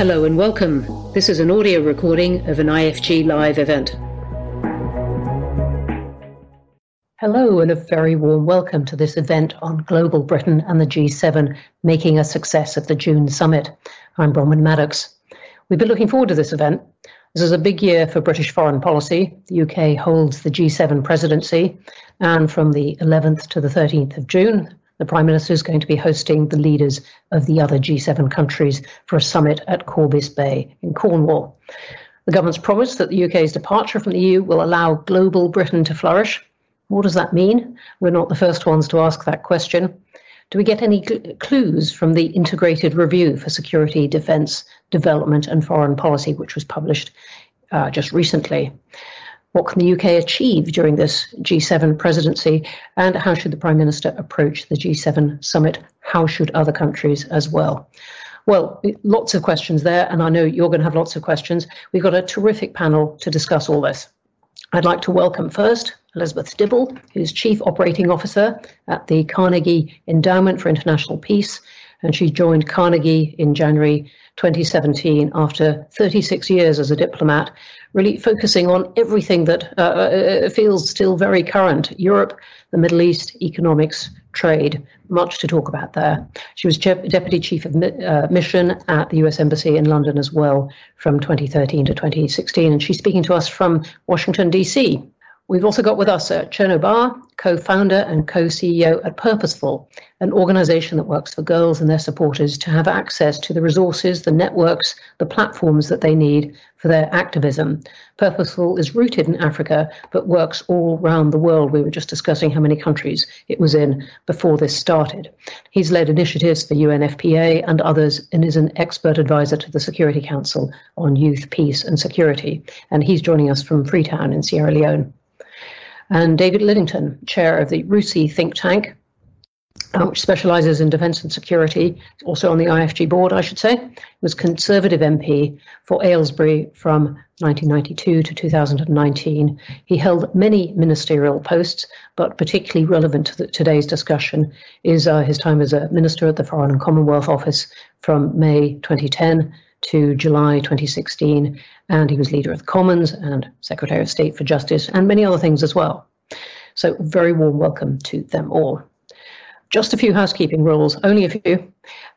Hello and welcome. This is an audio recording of an IFG Live event. Hello and a very warm welcome to this event on Global Britain and the G7 making a success of the June summit. I'm Bronwyn Maddox. We've been looking forward to this event. This is a big year for British foreign policy. The UK holds the G7 presidency, and from the 11th to the 13th of June, the Prime Minister is going to be hosting the leaders of the other G7 countries for a summit at Carbis Bay in Cornwall. The government's promised that the UK's departure from the EU will allow global Britain to flourish. What does that mean? We're not the first ones to ask that question. Do we get any cl- clues from the Integrated Review for Security, Defence, Development and Foreign Policy, which was published uh, just recently? What can the UK achieve during this G7 presidency? And how should the Prime Minister approach the G7 summit? How should other countries as well? Well, lots of questions there, and I know you're going to have lots of questions. We've got a terrific panel to discuss all this. I'd like to welcome first Elizabeth Dibble, who's Chief Operating Officer at the Carnegie Endowment for International Peace, and she joined Carnegie in January 2017 after 36 years as a diplomat, really focusing on everything that uh, uh, feels still very current Europe, the Middle East, economics, trade. Much to talk about there. She was Deputy Chief of uh, Mission at the US Embassy in London as well from 2013 to 2016, and she's speaking to us from Washington, D.C. We've also got with us uh, Chernor co founder and co CEO at Purposeful, an organization that works for girls and their supporters to have access to the resources, the networks, the platforms that they need for their activism. Purposeful is rooted in Africa but works all around the world. We were just discussing how many countries it was in before this started. He's led initiatives for UNFPA and others and is an expert advisor to the Security Council on youth, peace, and security. And he's joining us from Freetown in Sierra Leone and David Lidington, chair of the RUSI think tank, which specialises in defence and security, also on the IFG board, I should say, was Conservative MP for Aylesbury from 1992 to 2019. He held many ministerial posts, but particularly relevant to the, today's discussion is uh, his time as a minister at the Foreign and Commonwealth Office from May 2010 to July 2016, and he was leader of the Commons and Secretary of State for Justice and many other things as well. So, very warm welcome to them all. Just a few housekeeping rules, only a few.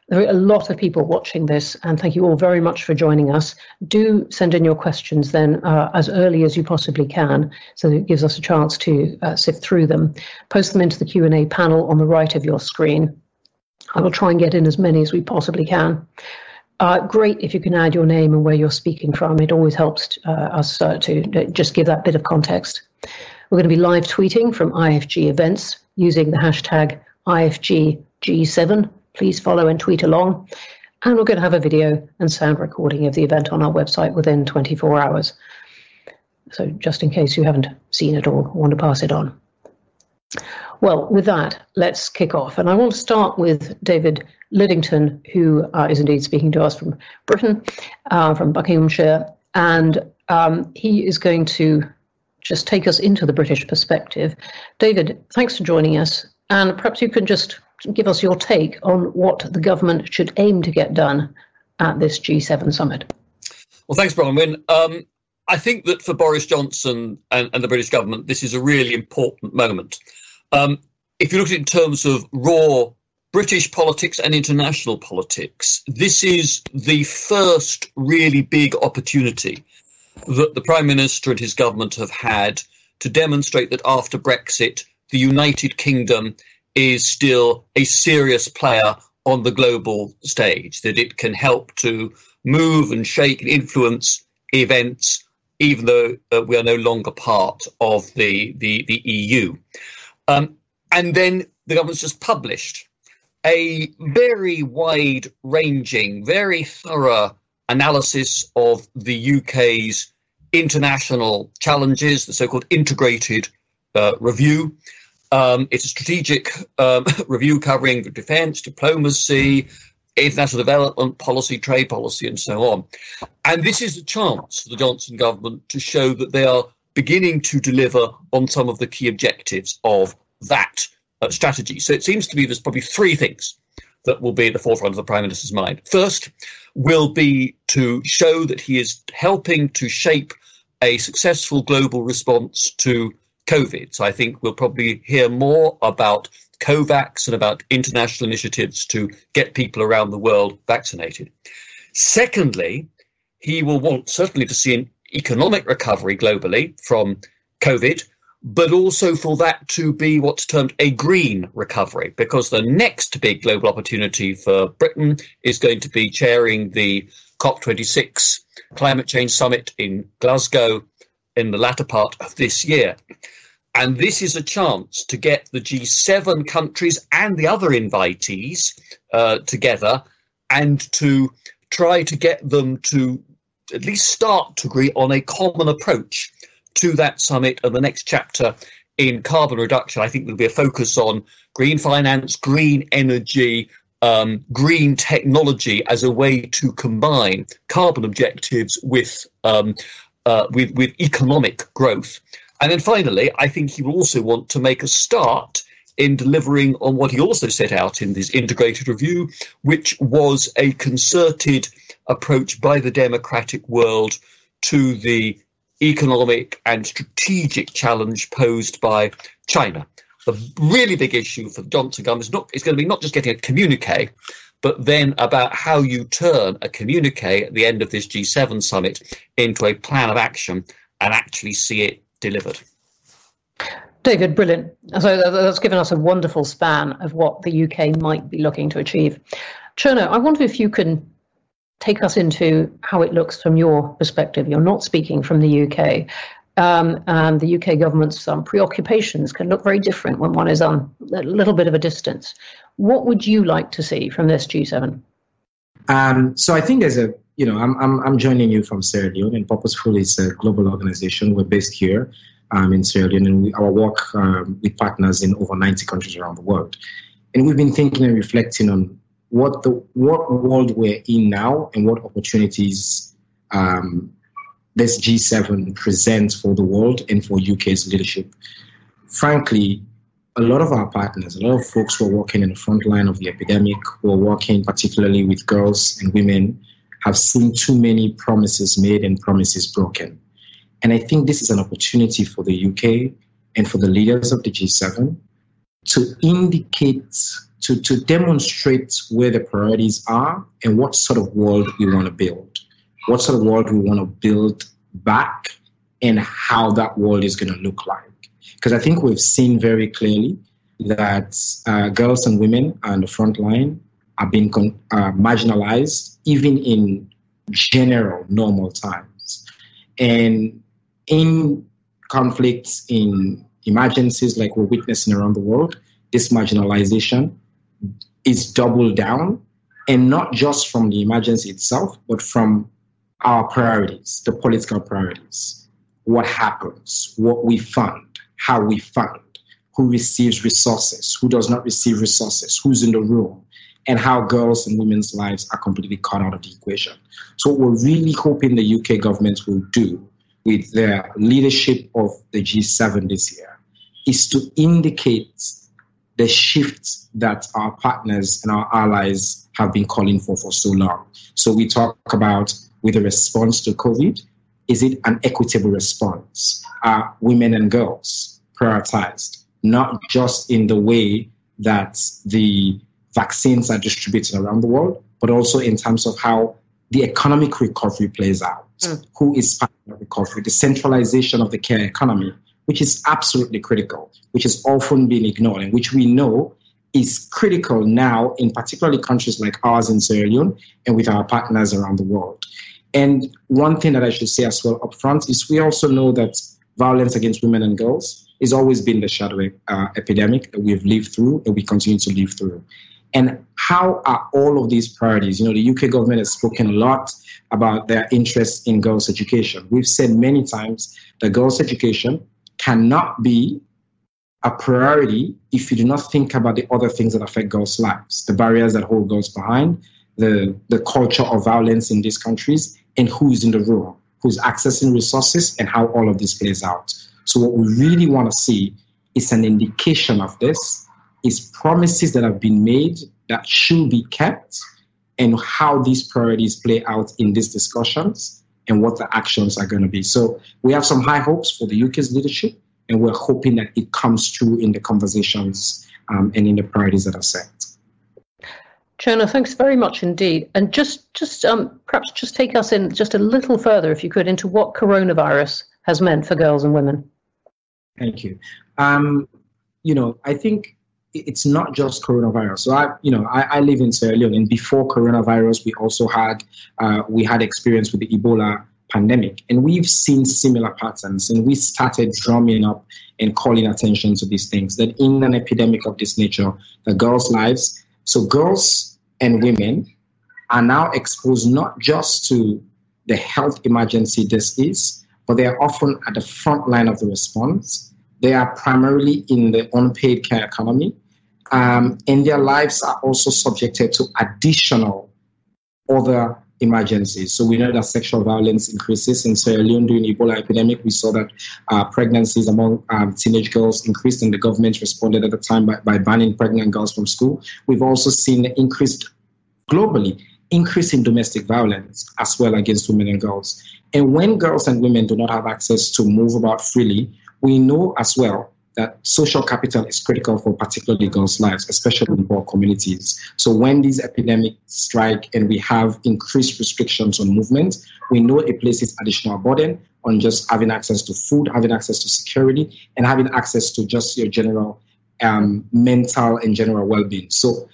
There are a lot of people watching this, and thank you all very much for joining us. Do send in your questions then uh, as early as you possibly can, so that it gives us a chance to uh, sift through them. Post them into the Q and A panel on the right of your screen. I will try and get in as many as we possibly can. Uh, great if you can add your name and where you're speaking from. It always helps uh, us uh, to just give that bit of context. We're going to be live tweeting from IFG events using the hashtag IFGG7. Please follow and tweet along. And we're going to have a video and sound recording of the event on our website within 24 hours. So, just in case you haven't seen it or want to pass it on. Well, with that, let's kick off. And I want to start with David Lidington, who uh, is indeed speaking to us from Britain, uh, from Buckinghamshire. And um, he is going to just take us into the British perspective. David, thanks for joining us. And perhaps you can just give us your take on what the government should aim to get done at this G7 summit. Well, thanks, Bronwyn. Um, I think that for Boris Johnson and, and, the British government, this is a really important moment. Um, if you look at it in terms of raw British politics and international politics, this is the first really big opportunity that the Prime Minister and his government have had to demonstrate that after Brexit, the United Kingdom is still a serious player on the global stage, that it can help to move and shake and influence events, even though uh, we are no longer part of the, the, the EU. Um, and then the government's just published a very wide ranging, very thorough analysis of the UK's international challenges, the so called integrated uh, review. Um, it's a strategic um, review covering defence, diplomacy, international development policy, trade policy, and so on. And this is a chance for the Johnson government to show that they are beginning to deliver on some of the key objectives of that uh, strategy. So it seems to me there's probably three things. that will be at the forefront of the Prime Minister's mind. First, will be to show that he is helping to shape a successful global response to COVID. So I think we'll probably hear more about COVAX and about international initiatives to get people around the world vaccinated. Secondly, he will want certainly to see an economic recovery globally from COVID, but also for that to be what's termed a green recovery, because the next big global opportunity for Britain is going to be chairing the COP26 climate change summit in Glasgow in the latter part of this year. And this is a chance to get the G7 countries and the other invitees uh, together and to try to get them to at least start to agree on a common approach to that summit and the next chapter in carbon reduction. I think there'll be a focus on green finance, green energy, um, green technology as a way to combine carbon objectives with um, uh, with with economic growth. And then finally, I think he will also want to make a start in delivering on what he also set out in this integrated review, which was a concerted approach by the democratic world to the economic and strategic challenge posed by China. The really big issue for the Johnson government is, not, is going to be not just getting a communique, but then about how you turn a communique at the end of this G7 summit into a plan of action and actually see it delivered. David, brilliant. So that's given us a wonderful span of what the UK might be looking to achieve. Chernor, I wonder if you can take us into how it looks from your perspective. You're not speaking from the UK. Um, and the UK government's um, preoccupations can look very different when one is on a little bit of a distance. What would you like to see from this G7? Um, so I think there's a, you know, I'm, I'm, I'm joining you from Sierra Leone, and Purposeful is a global organization. We're based here um, in Sierra Leone, and we, our work um, with partners in over 90 countries around the world. And we've been thinking and reflecting on what the what world we're in now and what opportunities um, this G7 presents for the world and for UK's leadership. Frankly, a lot of our partners, a lot of folks who are working in the front line of the epidemic, who are working particularly with girls and women, have seen too many promises made and promises broken. And I think this is an opportunity for the UK and for the leaders of the G7 to indicate to, to demonstrate where the priorities are and what sort of world we want to build, what sort of world we want to build back, and how that world is going to look like. Because I think we've seen very clearly that uh, girls and women on the front line are being con- uh, marginalized, even in general normal times. And in conflicts, in emergencies like we're witnessing around the world, this marginalization is doubled down, and not just from the emergency itself, but from our priorities, the political priorities. What happens, what we fund, how we fund, who receives resources, who does not receive resources, who's in the room, and how girls and women's lives are completely cut out of the equation. So, what we're really hoping the UK government will do with their leadership of the G7 this year is to indicate the shift that our partners and our allies have been calling for for so long. So we talk about with a response to COVID, is it an equitable response? Are women and girls prioritized, not just in the way that the vaccines are distributed around the world, but also in terms of how the economic recovery plays out. Mm. Who is part of the recovery? The centralization of the care economy which is absolutely critical, which has often been ignored, and which we know is critical now in particularly countries like ours in Sierra Leone and with our partners around the world. And one thing that I should say as well up front is we also know that violence against women and girls has always been the shadow uh, epidemic that we've lived through and we continue to live through. And how are all of these priorities? You know, the UK government has spoken a lot about their interest in girls' education. We've said many times that girls' education cannot be a priority if you do not think about the other things that affect girls' lives, the barriers that hold girls behind, the, the culture of violence in these countries, and who's in the room, who's accessing resources, and how all of this plays out. So, what we really want to see is an indication of this is promises that have been made that should be kept and how these priorities play out in these discussions and what the actions are going to be. So we have some high hopes for the UK's leadership, and we're hoping that it comes through in the conversations um, and in the priorities that are set. Chernor, thanks very much indeed. And just, just um, perhaps just take us in just a little further, if you could, into what coronavirus has meant for girls and women. Thank you. Um, you know, I think it's not just coronavirus. So I, you know, I, I live in Sierra Leone, and before coronavirus, we also had uh, we had experience with the Ebola pandemic, and we've seen similar patterns. And we started drumming up and calling attention to these things. That in an epidemic of this nature, the girls' lives, so girls and women, are now exposed not just to the health emergency this is, but they are often at the front line of the response. They are primarily in the unpaid care economy um, and their lives are also subjected to additional other emergencies. So we know that sexual violence increases in Sierra Leone during Ebola epidemic. We saw that uh, pregnancies among um, teenage girls increased, and the government responded at the time by, by banning pregnant girls from school. We've also seen increased globally increase in domestic violence as well against women and girls. And when girls and women do not have access to move about freely, we know as well that social capital is critical for particularly girls' lives, especially in poor communities. So when these epidemics strike and we have increased restrictions on movement, we know it places additional burden on just having access to food, having access to security, and having access to just your general um, mental and general well-being. So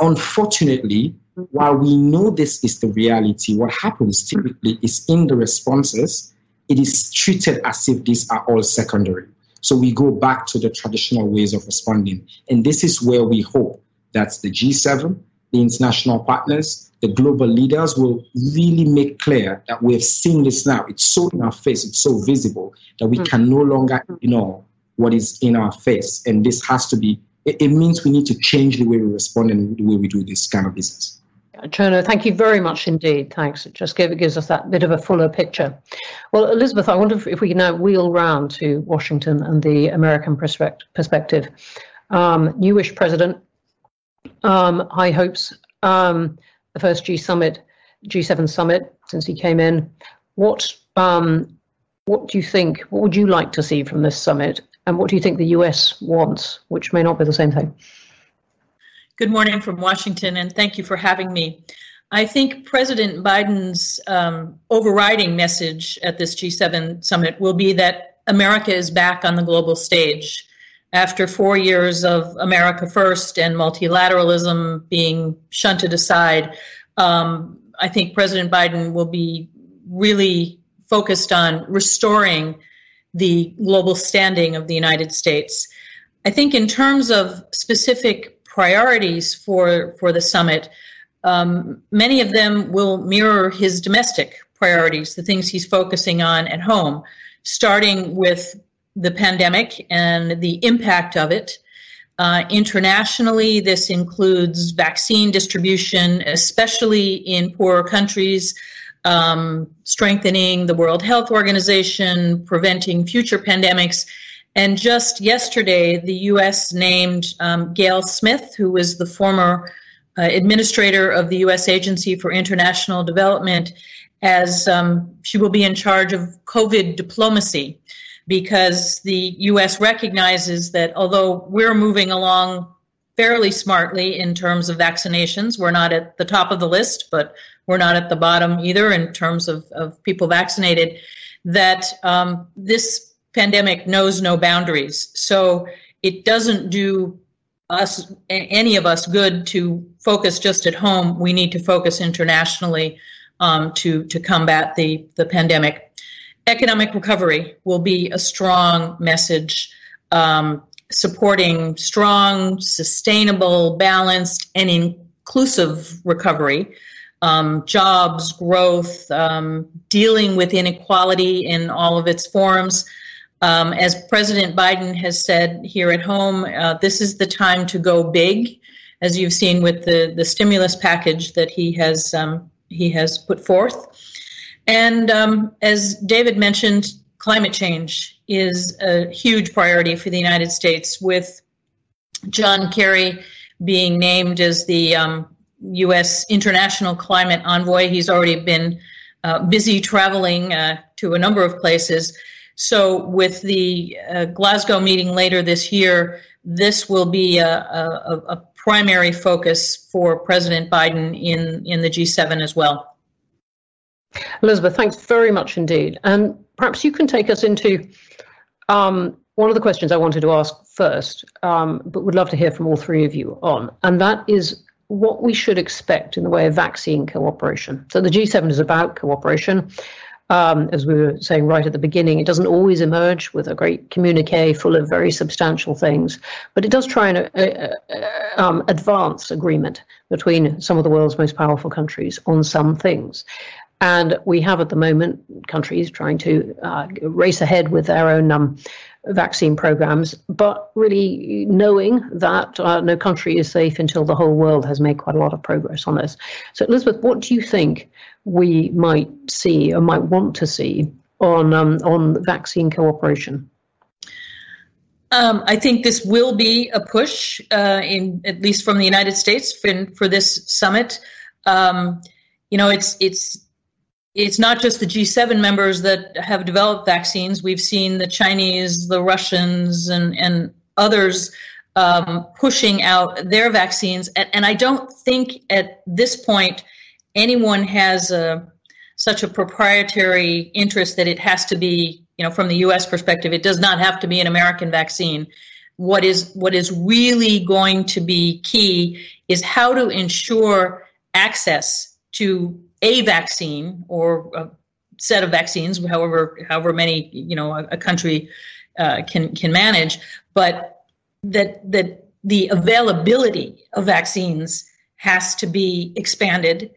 unfortunately, while we know this is the reality, what happens typically is in the responses, it is treated as if these are all secondary. So we go back to the traditional ways of responding. And this is where we hope that the G7, the international partners, the global leaders will really make clear that we have seen this now. It's so in our face, it's so visible that we mm. can no longer ignore what is in our face. And this has to be, it, it means we need to change the way we respond and the way we do this kind of business. Chernor, thank you very much indeed. Thanks. It just give, gives us that bit of a fuller picture. Well, Elizabeth, I wonder if, if we can now wheel round to Washington and the American perspective. Um, newish president, um, high hopes, um, the first G summit, G7 summit since he came in. What um, what do you think? What would you like to see from this summit? And what do you think the US wants, which may not be the same thing? Good morning from Washington, and thank you for having me. I think President Biden's um, overriding message at this G7 summit will be that America is back on the global stage. After four years of America first and multilateralism being shunted aside, um, I think President Biden will be really focused on restoring the global standing of the United States. I think, in terms of specific priorities for for the summit, um, many of them will mirror his domestic priorities, the things he's focusing on at home, starting with the pandemic and the impact of it. Uh, internationally, this includes vaccine distribution, especially in poorer countries, um, strengthening the World Health Organization, preventing future pandemics, and just yesterday, the U.S. named um, Gayle Smith, who was the former uh, administrator of the U.S. Agency for International Development, as um, she will be in charge of COVID diplomacy because the U.S. recognizes that although we're moving along fairly smartly in terms of vaccinations, we're not at the top of the list, but we're not at the bottom either in terms of, of people vaccinated, that um, this pandemic knows no boundaries. So it doesn't do us, any of us, good to focus just at home. We need to focus internationally um, to to combat the the pandemic. Economic recovery will be a strong message. Um, supporting strong, sustainable, balanced, and inclusive recovery, um, jobs, growth, um, dealing with inequality in all of its forms, um, as President Biden has said here at home, uh, this is the time to go big, as you've seen with the, the stimulus package that he has um, he has put forth. And um, as David mentioned, climate change is a huge priority for the United States with John Kerry being named as the um, U.S. International Climate Envoy. He's already been uh, busy traveling uh, to a number of places. So, with the uh, Glasgow meeting later this year, this will be a, a, a, primary focus for President Biden in, in the G7 as well. Elizabeth, thanks very much indeed. And perhaps you can take us into um, one of the questions I wanted to ask first, um, but would love to hear from all three of you on, and that is what we should expect in the way of vaccine cooperation. So the G7 is about cooperation. Um, as we were saying right at the beginning, it doesn't always emerge with a great communique full of very substantial things, but it does try and uh, uh, um, advance agreement between some of the world's most powerful countries on some things. And we have at the moment countries trying to uh, race ahead with their own um, vaccine programs, but really knowing that uh, no country is safe until the whole world has made quite a lot of progress on this. So, Elizabeth, what do you think we might see or might want to see on um, on vaccine cooperation? Um, I think this will be a push, uh, in at least from the United States, for, for this summit. Um, you know, it's it's it's not just the G7 members that have developed vaccines. We've seen the Chinese, the Russians, and, and others um, pushing out their vaccines. And, and, I don't think at this point anyone has a, such a proprietary interest that it has to be, you know, from the U.S. perspective, it does not have to be an American vaccine. What is what is really going to be key is how to ensure access to a vaccine or a set of vaccines, however however many you know a, a country uh, can can manage, but that that the availability of vaccines has to be expanded,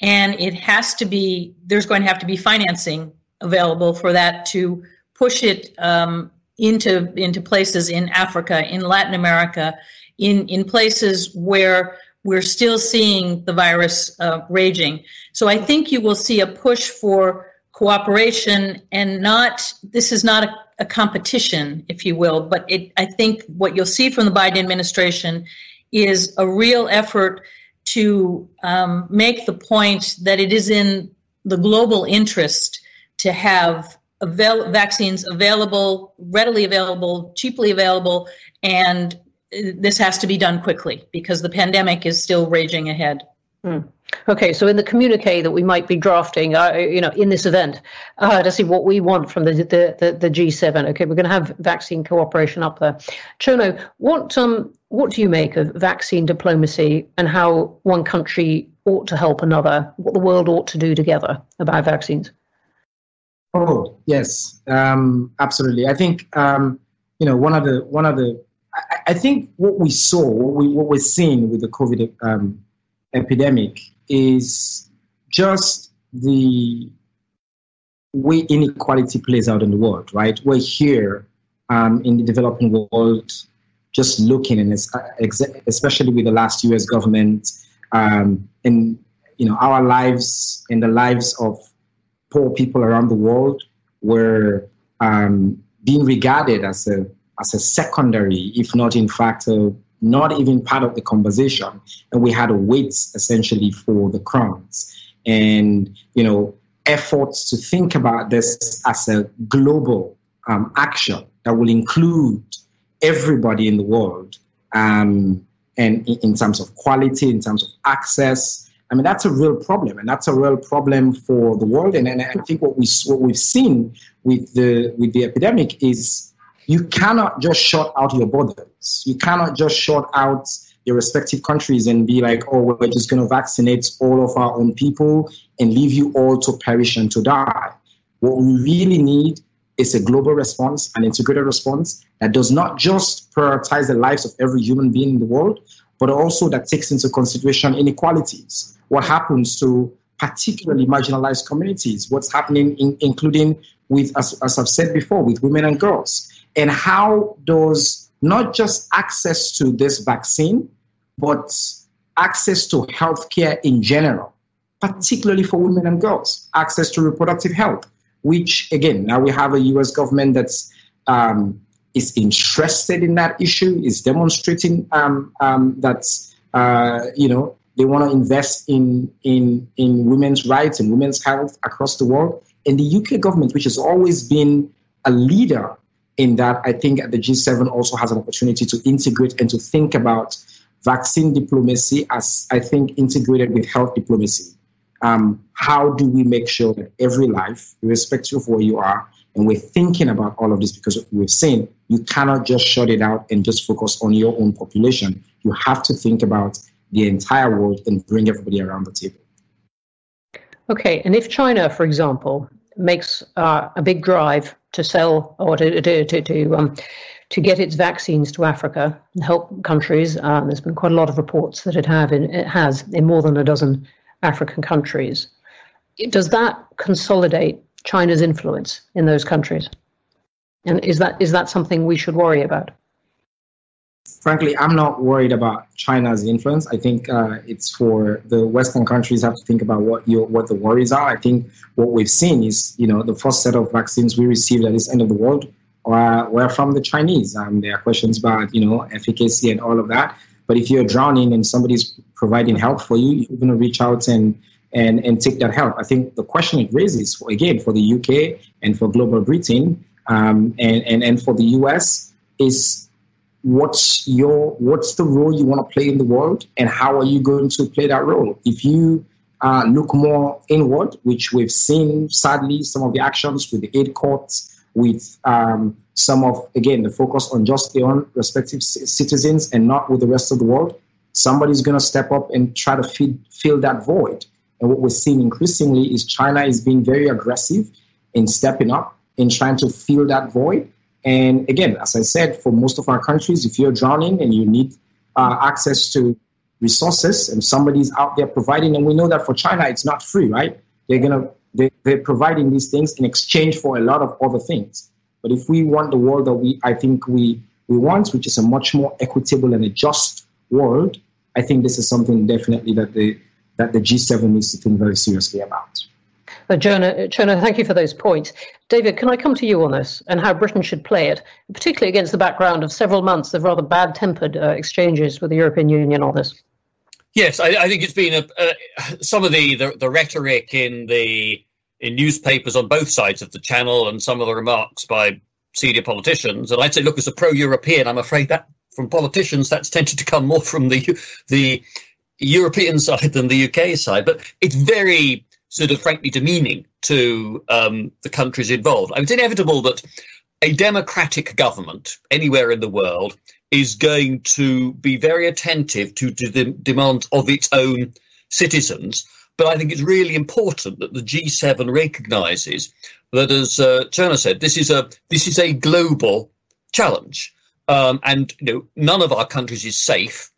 and it has to be there's going to have to be financing available for that to push it um, into into places in Africa, in Latin America, in in places where we're still seeing the virus uh, raging. So I think you will see a push for cooperation and not, this is not a, a competition, if you will, but it, I think what you'll see from the Biden administration is a real effort to um, make the point that it is in the global interest to have avail- vaccines available, readily available, cheaply available, and this has to be done quickly because the pandemic is still raging ahead. Hmm. Okay, so in the communique that we might be drafting, uh, you know, in this event, uh, to see what we want from the the, the, the G7. Okay, we're going to have vaccine cooperation up there. Chernor, what um what do you make of vaccine diplomacy and how one country ought to help another? What the world ought to do together about vaccines? Oh yes, um, absolutely. I think um, you know one of the one of the I, think what we saw, what, we, what we're seeing with the COVID um, epidemic is just the way inequality plays out in the world, right? We're here um, in the developing world just looking, and especially with the last U.S. government, um, and you know our lives and the lives of poor people around the world were um, being regarded as a as a secondary, if not in fact a, not even part of the conversation. And we had to wait essentially for the crumbs. And, you know, efforts to think about this as a global um, action that will include everybody in the world um, and in, in terms of quality, in terms of access. I mean, that's a real problem, and that's a real problem for the world. And, and I think what we what we've seen with the with the epidemic is you cannot just shut out your borders. You cannot just shut out your respective countries and be like, oh, we're just going to vaccinate all of our own people and leave you all to perish and to die. What we really need is a global response, an integrated response that does not just prioritize the lives of every human being in the world, but also that takes into consideration inequalities. What happens to particularly marginalized communities? What's happening, in, including with, as, as I've said before, with women and girls? And how does not just access to this vaccine, but access to healthcare in general, particularly for women and girls, access to reproductive health, which again, now we have a US government that's um, is interested in that issue, is demonstrating um, um, that uh, you know they want to invest in in in women's rights and women's health across the world. And the UK government, which has always been a leader in that, I think the G7 also has an opportunity to integrate and to think about vaccine diplomacy as I think integrated with health diplomacy. Um, how do we make sure that every life, irrespective of where you are, and we're thinking about all of this because we've seen you cannot just shut it out and just focus on your own population. You have to think about the entire world and bring everybody around the table. Okay, and if China, for example, makes uh, a big drive to sell or to to to, to um, to get its vaccines to Africa and help countries. Um, there's been quite a lot of reports that it have in, it has in more than a dozen African countries. Does that consolidate China's influence in those countries? And is that is that something we should worry about? Frankly, I'm not worried about China's influence. I think uh, it's for the Western countries have to think about what your what the worries are. I think what we've seen is, you know, the first set of vaccines we received at this end of the world were, were from the Chinese. Um, there are questions about, you know, efficacy and all of that. But if you're drowning and somebody's providing help for you, you're going to reach out and and and take that help. I think the question it raises, for, again, for the UK and for Global Britain um, and, and and for the US is what's your what's the role you want to play in the world and how are you going to play that role? If you uh, look more inward which we've seen sadly some of the actions with the aid courts with um, some of again the focus on just their own respective citizens and not with the rest of the world somebody's going to step up and try to fill, fill that void. And what we're seeing increasingly is china is being very aggressive in stepping up in trying to fill that void and again, as I said, for most of our countries, if you're drowning and you need uh, access to resources and somebody's out there providing, and we know that for China, it's not free, right? They're gonna they, they're providing these things in exchange for a lot of other things. But if we want the world that we I think we we want, which is a much more equitable and a just world, I think this is something definitely that the that the G7 needs to think very seriously about. Uh, Jonah, Jonah, thank you for those points. David, can I come to you on this and how Britain should play it, particularly against the background of several months of rather bad tempered uh, exchanges with the European Union on this? Yes, I, I think it's been a, some of the, the, the rhetoric in the in newspapers on both sides of the channel and some of the remarks by senior politicians. And I'd say, look, as a pro-European, I'm afraid that from politicians that's tended to come more from the the European side than the UK side. But it's very sort of frankly demeaning to um, the countries involved. I mean, it's inevitable that a democratic government anywhere in the world is going to be very attentive to, the demands of its own citizens. But I think it's really important that the G7 recognises that, as uh, Chernor said, this is a this is a global challenge, um, and you know none of our countries is safe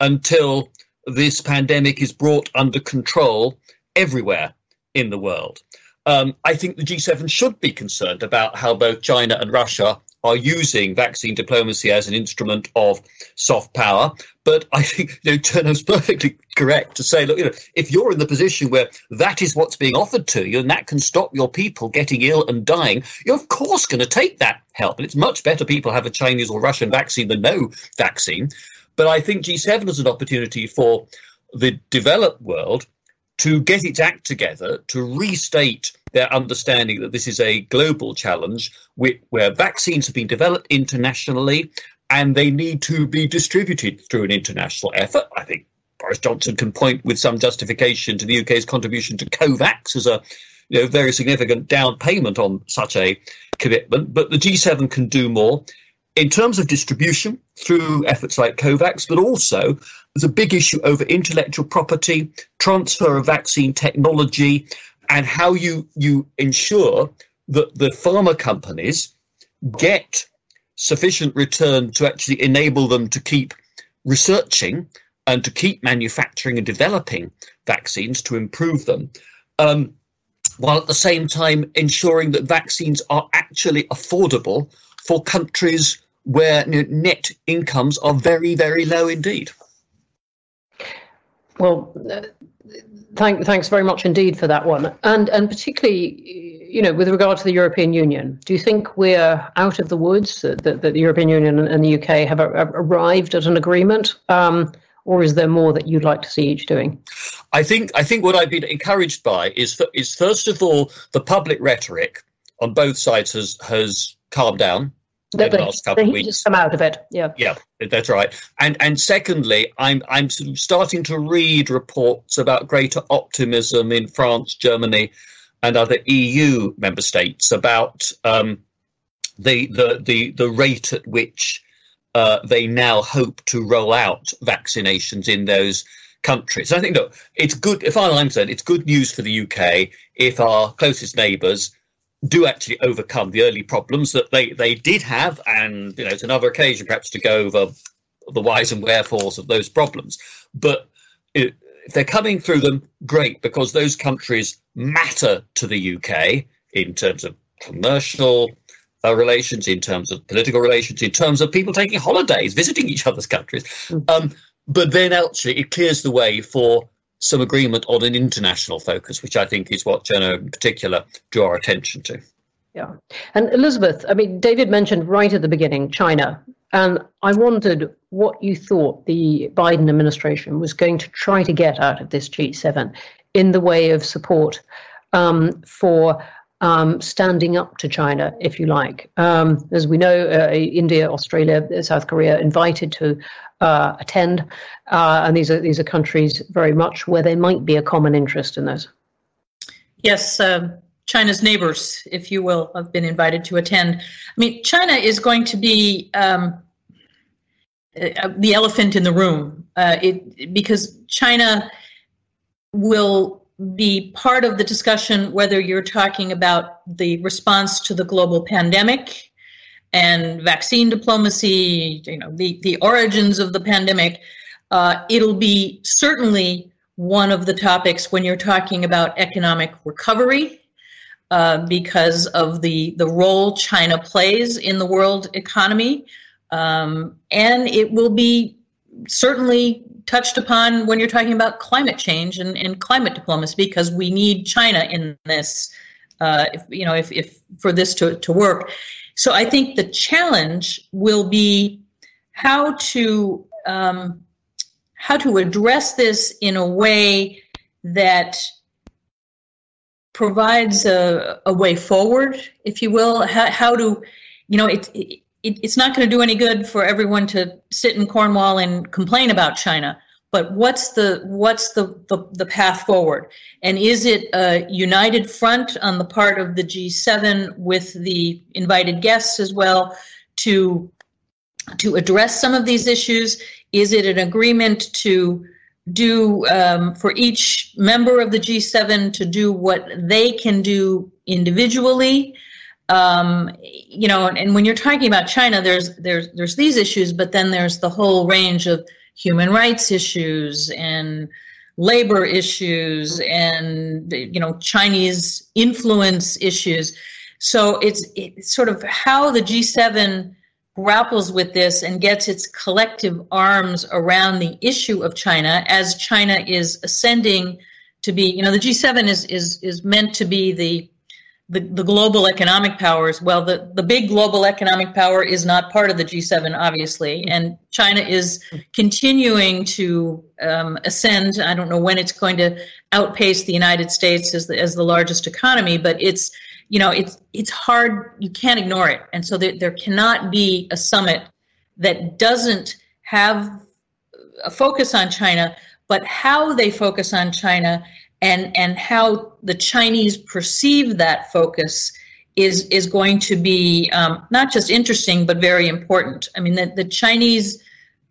until this pandemic is brought under control everywhere in the world. Um, I think the G7 should be concerned about how both China and Russia are using vaccine diplomacy as an instrument of soft power. But I think you know, Chernor's perfectly correct to say, look, you know, if you're in the position where that is what's being offered to you and that can stop your people getting ill and dying, you're of course going to take that help. And it's much better people have a Chinese or Russian vaccine than no vaccine. But I think G7 is an opportunity for the developed world to get its act together, to restate their understanding that this is a global challenge where vaccines have been developed internationally and they need to be distributed through an international effort. I think Boris Johnson can point with some justification to the UK's contribution to COVAX as a you know, very significant down payment on such a commitment, but the G7 can do more in terms of distribution through efforts like COVAX, but also there's a big issue over intellectual property, transfer of vaccine technology, and how you, you ensure that the pharma companies get sufficient return to actually enable them to keep researching and to keep manufacturing and developing vaccines to improve them. Um, while at the same time ensuring that vaccines are actually affordable for countries where net incomes are very, very low indeed. Well, uh, thank, thanks very much indeed for that one, and and particularly, you know, with regard to the European Union, do you think we're out of the woods? That, that the European Union and the UK have, have arrived at an agreement, um, or is there more that you'd like to see each doing? I think I think what I've been encouraged by is is first of all the public rhetoric on both sides has has calmed down the, the last couple of weeks. Just come out of it. Yeah. Yeah, that's right. And and secondly, I'm I'm sort of starting to read reports about greater optimism in France, Germany, and other EU member states about um, the the the the rate at which uh, they now hope to roll out vaccinations in those countries. I think look, it's good. If I'm concerned, it's good news for the UK if our closest neighbours do actually overcome the early problems that they, they did have, and you know, it's another occasion perhaps to go over the whys and wherefores of those problems. But it, if they're coming through them, great, because those countries matter to the UK in terms of commercial uh, relations, in terms of political relations, in terms of people taking holidays, visiting each other's countries. Mm. Um, but then actually, it clears the way for some agreement on an international focus, which I think is what Jenna in particular drew our attention to. Yeah. And Elizabeth, I mean, David mentioned right at the beginning China. And I wondered what you thought the Biden administration was going to try to get out of this G7 in the way of support um, for um, standing up to China, if you like. Um, as we know, uh, India, Australia, South Korea invited to uh, attend, uh, and these are these are countries very much where there might be a common interest in those. Yes, um, China's neighbors, if you will, have been invited to attend. I mean, China is going to be um, uh, the elephant in the room, uh, it, because China will be part of the discussion whether you're talking about the response to the global pandemic and vaccine diplomacy, you know, the, the origins of the pandemic. Uh, it'll be certainly one of the topics when you're talking about economic recovery uh, because of the, the role China plays in the world economy. Um, and it will be certainly touched upon when you're talking about climate change and, and climate diplomacy because we need China in this, uh, if, you know, if, if for this to, to work. So I think the challenge will be how to um, how to address this in a way that provides a, a way forward, if you will. How, how to, you know, it, it it's not going to do any good for everyone to sit in Cornwall and complain about China. But what's the what's the, the, the path forward? And is it a united front on the part of the G7 with the invited guests as well to to address some of these issues? Is it an agreement to do um, for each member of the G7 to do what they can do individually? Um, you know, and, and when you're talking about China, there's there's there's these issues, but then there's the whole range of human rights issues and labor issues and you know Chinese influence issues. So it's, it's sort of how the G7 grapples with this and gets its collective arms around the issue of China as China is ascending to be, you know, the G7 is is is meant to be the the, the global economic powers. Well, the, the big global economic power is not part of the G7, obviously, and China is continuing to um, ascend. I don't know when it's going to outpace the United States as the, as the largest economy, but it's you know it's it's hard. You can't ignore it, and so there, there cannot be a summit that doesn't have a focus on China, but how they focus on China and and how the Chinese perceive that focus is is going to be um, not just interesting but very important. I mean, the, the Chinese,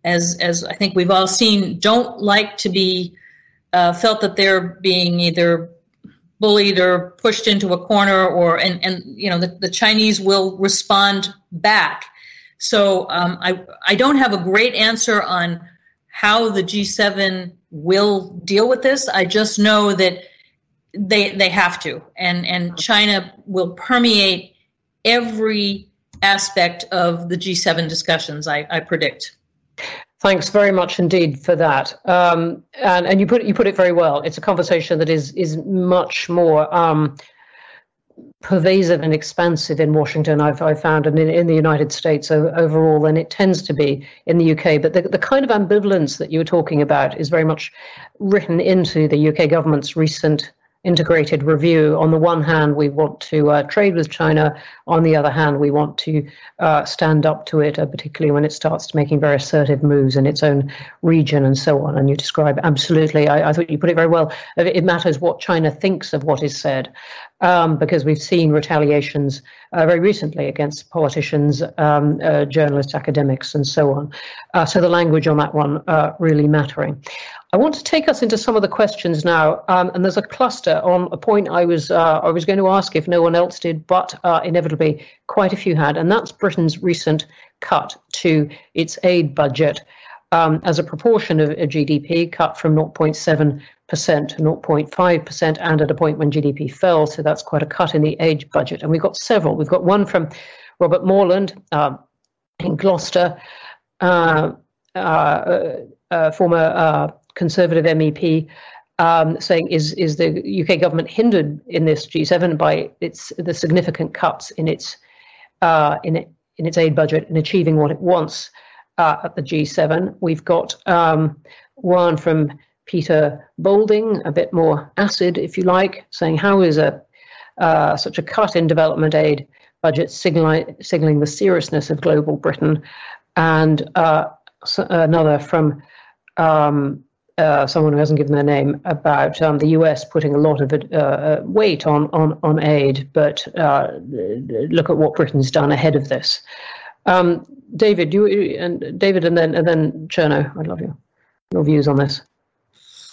as as I think we've all seen, don't like to be uh, felt that they're being either bullied or pushed into a corner, or and and you know the, the Chinese will respond back. So um, I I don't have a great answer on how the G7 will deal with this. I just know that they they have to, and and China will permeate every aspect of the G7 discussions. I, I predict. Thanks very much indeed for that. Um, and and you put you put it very well. It's a conversation that is is much more. Um, pervasive and expansive in Washington, I've, I've found, and in, in, the United States overall than it tends to be in the UK. But the, the kind of ambivalence that you were talking about is very much written into the UK government's recent integrated review. On the one hand, we want to uh, trade with China. On the other hand, we want to uh, stand up to it, uh, particularly when it starts making very assertive moves in its own region and so on. And you describe absolutely, I, I thought you put it very well. It matters what China thinks of what is said, um, because we've seen retaliations uh, very recently against politicians, um, uh, journalists, academics, and so on. Uh, so the language on that one really mattering. I want to take us into some of the questions now, um, and there's a cluster on a point I was uh, I was going to ask if no one else did, but uh, inevitably quite a few had, and that's Britain's recent cut to its aid budget um, as a proportion of, GDP, cut from 0.7 percent to 0.5 percent, and at a point when GDP fell, so that's quite a cut in the aid budget. And we've got several. We've got one from Robert Moreland uh, in Gloucester. Uh, uh, uh former Conservative MEP um, saying is is the UK government hindered in this G7 by its the significant cuts in its uh, in it, in its aid budget and achieving what it wants uh, at the G7. We've got um, one from Peter Boulding, a bit more acid, if you like, saying how is a uh, such a cut in development aid budget signaling, signaling the seriousness of global Britain, and uh, another from um, uh, someone who hasn't given their name about um, the US putting a lot of uh, uh, weight on, on, on aid, but uh, look at what Britain's done ahead of this. Um, David, you and David, and then and then Chernor, I'd love your your views on this.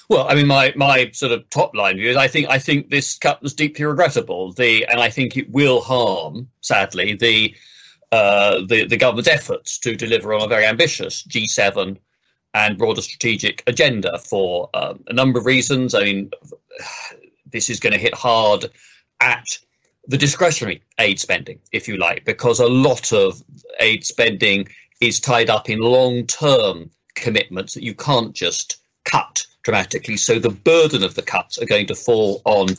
Well, I mean, my, my sort of top line view is I think I think this cut was deeply regrettable. The and I think it will harm, sadly, the uh, the the government's efforts to deliver on a very ambitious G7 and broader strategic agenda for um, a number of reasons. I mean, this is going to hit hard at the discretionary aid spending, if you like, because a lot of aid spending is tied up in long term commitments that you can't just cut dramatically. So the burden of the cuts are going to fall on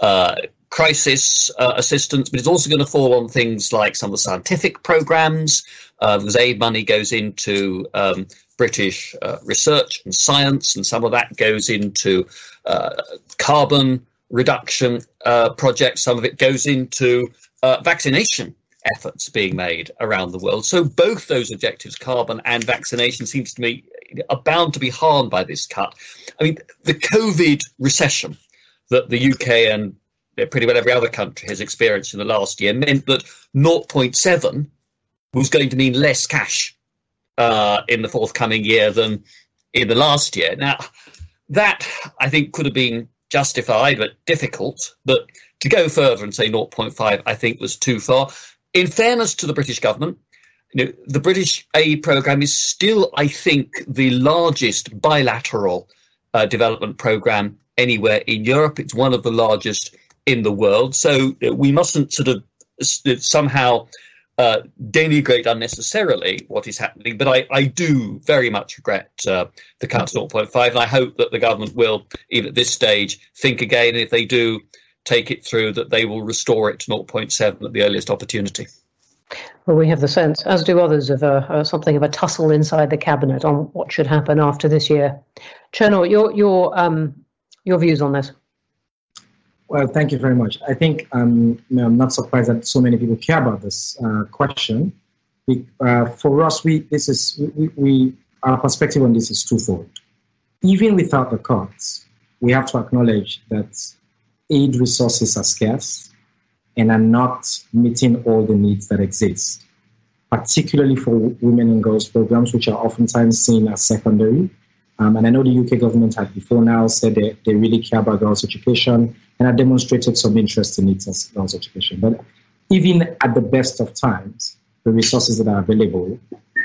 uh, crisis uh, assistance, but it's also going to fall on things like some of the scientific programs, uh, because aid money goes into um, British uh, research and science, and some of that goes into uh, carbon reduction uh, projects. Some of it goes into uh, vaccination efforts being made around the world. So both those objectives, carbon and vaccination, seems to me are bound to be harmed by this cut. I mean, the COVID recession that the UK and pretty well every other country has experienced in the last year meant that 0.7 was going to mean less cash uh, in the forthcoming year than in the last year. Now, that I think could have been justified, but difficult. But to go further and say 0.5, I think was too far. In fairness to the British government, you know, the British aid program is still, I think, the largest bilateral uh, development program anywhere in Europe. It's one of the largest in the world. So we mustn't sort of somehow uh, denigrate unnecessarily what is happening, but I, I do very much regret uh, the cut to 0.5, and I hope that the government will, even at this stage, think again. And if they do take it through, that they will restore it to 0.7 at the earliest opportunity. Well, we have the sense, as do others, of a, a, something of a tussle inside the cabinet on what should happen after this year. Chernor, your your um, your views on this? Well, thank you very much. I think um, I'm not surprised that so many people care about this uh, question. We, uh, for us, we this is we, we our perspective on this is twofold. Even without the cuts, we have to acknowledge that aid resources are scarce and are not meeting all the needs that exist, particularly for women and girls programs, which are oftentimes seen as secondary um, and I know the UK government had before now said that they really care about girls' education and have demonstrated some interest in it as girls' education. But even at the best of times, the resources that are available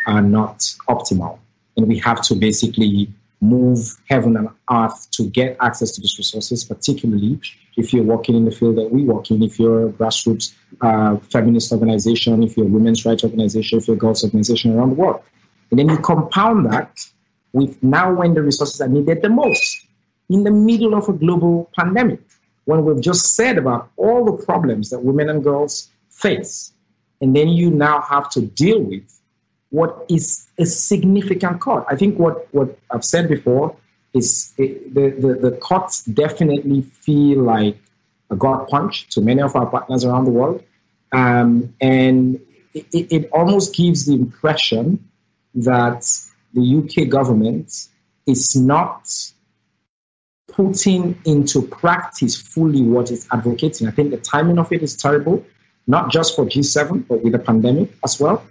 are not optimal. And we have to basically move heaven and earth to get access to these resources, particularly if you're working in the field that we work in, if you're a grassroots uh, feminist organization, if you're a women's rights organization, if you're a girls' organization around the world. And then you compound that with now when the resources are needed the most in the middle of a global pandemic when we've just said about all the problems that women and girls face. And then you now have to deal with what is a significant cut. I think what, what I've said before is it, the, the, the cuts definitely feel like a gut punch to many of our partners around the world. Um, and it, it almost gives the impression that the UK government is not putting into practice fully what it's advocating. I think the timing of it is terrible, not just for G7, but with the pandemic as well.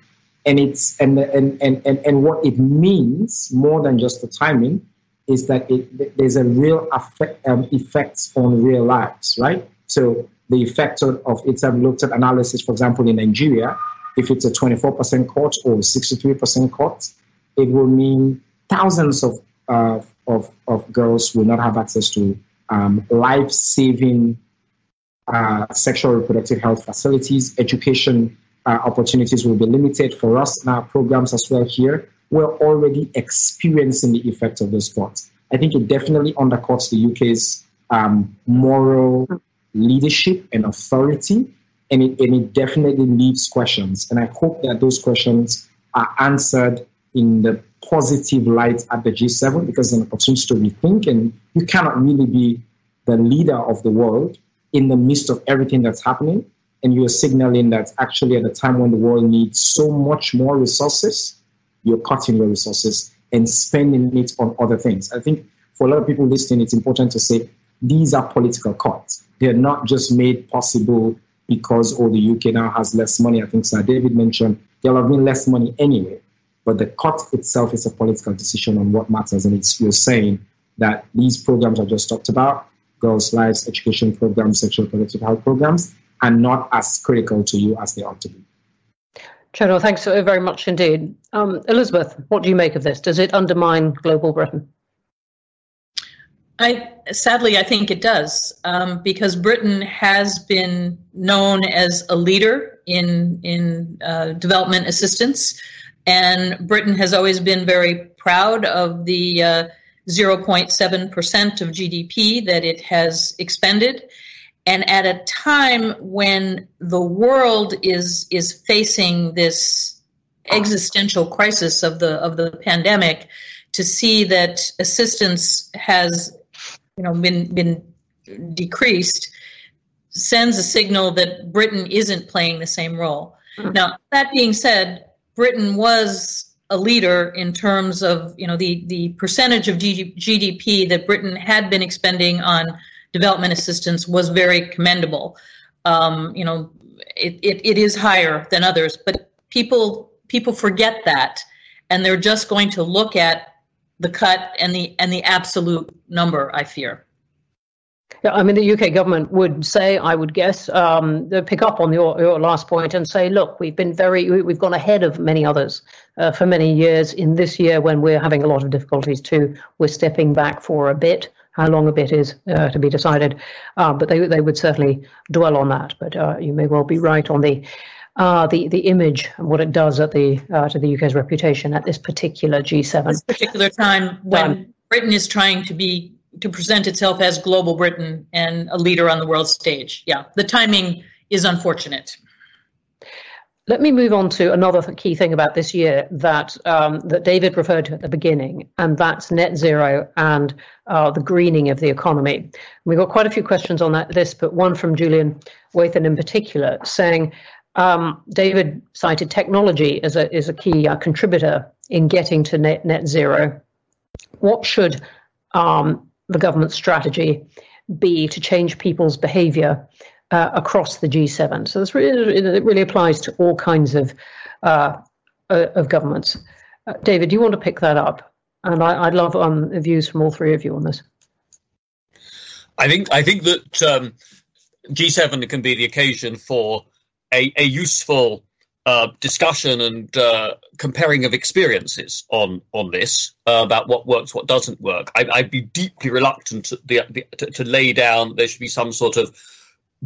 And it's and and and and, and what it means more than just the timing is that it, there's a real effect, um, effects on real lives, right? So the effect of, of it's a looked at analysis, for example, in Nigeria, if it's a 24% cut or 63% cut, it will mean thousands of, uh, of, of girls will not have access to um, life saving uh, sexual reproductive health facilities. Education uh, opportunities will be limited for us in our programs as well here. We're already experiencing the effect of those cuts. I think it definitely undercuts the UK's um, moral leadership and authority, and it, and it definitely leaves questions. And I hope that those questions are answered in the positive light at the G7 because it's an opportunity to rethink. And you cannot really be the leader of the world in the midst of everything that's happening. And you're signaling that actually at a time when the world needs so much more resources, you're cutting your resources and spending it on other things. I think for a lot of people listening, it's important to say these are political cuts. They're not just made possible because oh the UK now has less money. I think Sir David mentioned there'll have been less money anyway. But the cut itself is a political decision on what matters. And it's you're saying that these programs I just talked about, girls' lives, education programs, sexual reproductive health programs, are not as critical to you as they ought to be. General, thanks very much indeed. Um, Elizabeth, what do you make of this? Does it undermine global Britain? I sadly I think it does um, because Britain has been known as a leader in in uh, development assistance. And Britain has always been very proud of the uh, 0.7% of GDP that it has expended. And at a time when the world is, is facing this existential crisis of the, of the pandemic, to see that assistance has you know, been, been decreased sends a signal that Britain isn't playing the same role. Mm-hmm. Now, that being said, Britain was a leader in terms of you know the the percentage of GDP that Britain had been expending on development assistance was very commendable. Um, you know, it, it, it is higher than others, but people people forget that, and they're just going to look at the cut and the and the absolute number. I fear. Yeah, I mean, the UK government would say, I would guess, um, pick up on your, your last point and say, look, we've been very, we've gone ahead of many others uh, for many years. In this year, when we're having a lot of difficulties too, we're stepping back for a bit. How long a bit is uh, to be decided, uh, but they they would certainly dwell on that. But uh, you may well be right on the. Uh, the the image and what it does at the uh, to the UK's reputation at this particular G7. This particular time when Britain is trying to be to present itself as global Britain and a leader on the world stage. Yeah, the timing is unfortunate. Let me move on to another key thing about this year that um, that David referred to at the beginning, and that's net zero and uh, the greening of the economy. We got quite a few questions on that list, but one from Julian Wathan in particular, saying um, David cited technology as a is a key uh, contributor in getting to net net zero. What should um, the government strategy be to change people's behaviour uh, across the G7. So this really, it really applies to all kinds of uh, uh, of governments. Uh, David, do you want to pick that up? And I, would love um, views from all three of you on this. I think I think that um, G7 can be the occasion for a, a useful uh, discussion and uh, comparing of experiences on on this uh, about what works, what doesn't work. I, would be deeply reluctant to, the, the, to, to, lay down there should be some sort of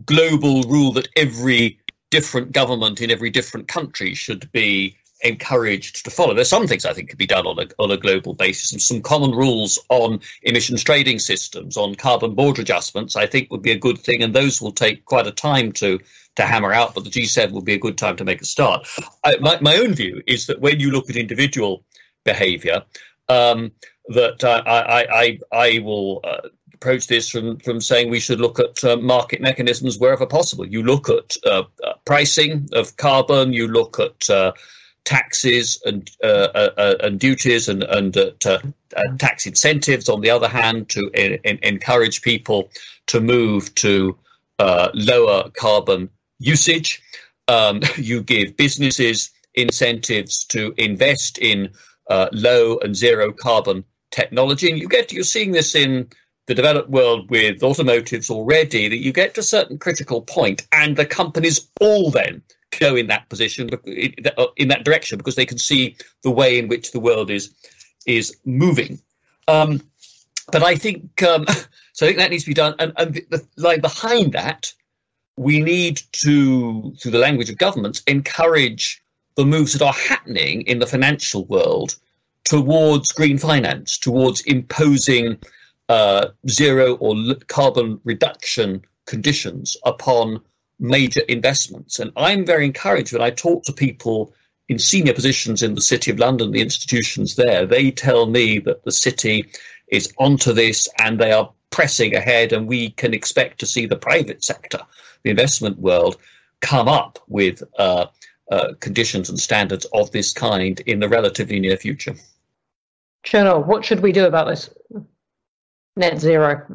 global rule that every different government in every different country should be encouraged to follow. There's some things I think could be done on a, on a global basis, and some common rules on emissions trading systems, on carbon border adjustments, I think would be a good thing, and those will take quite a time to to hammer out, but the G7 will be a good time to make a start. I, my, my own view is that when you look at individual behaviour, um, that uh, I, I, I will uh, approach this from, from saying we should look at uh, market mechanisms wherever possible. You look at uh, uh, pricing of carbon, you look at uh, taxes and and duties and and tax incentives. On the other hand, to in, in encourage people to move to lower carbon usage. Um, you give businesses incentives to invest in low and zero carbon technology, and you get you're seeing this in the developed world with automotives already that you get to a certain critical point and the companies all then go in that position in that direction because they can see the way in which the world is is moving. Um, but i think um, so i think that needs to be done. And, and the line behind that we need to through the language of governments encourage the moves that are happening in the financial world towards green finance towards imposing uh, zero or carbon reduction conditions upon major investments. And I'm very encouraged when I talk to people in senior positions in the City of London, the institutions there, they tell me that the city is onto this and they are pressing ahead, and we can expect to see the private sector, the investment world, come up with uh, uh, conditions and standards of this kind in the relatively near future. Chernor, what should we do about this? net zero?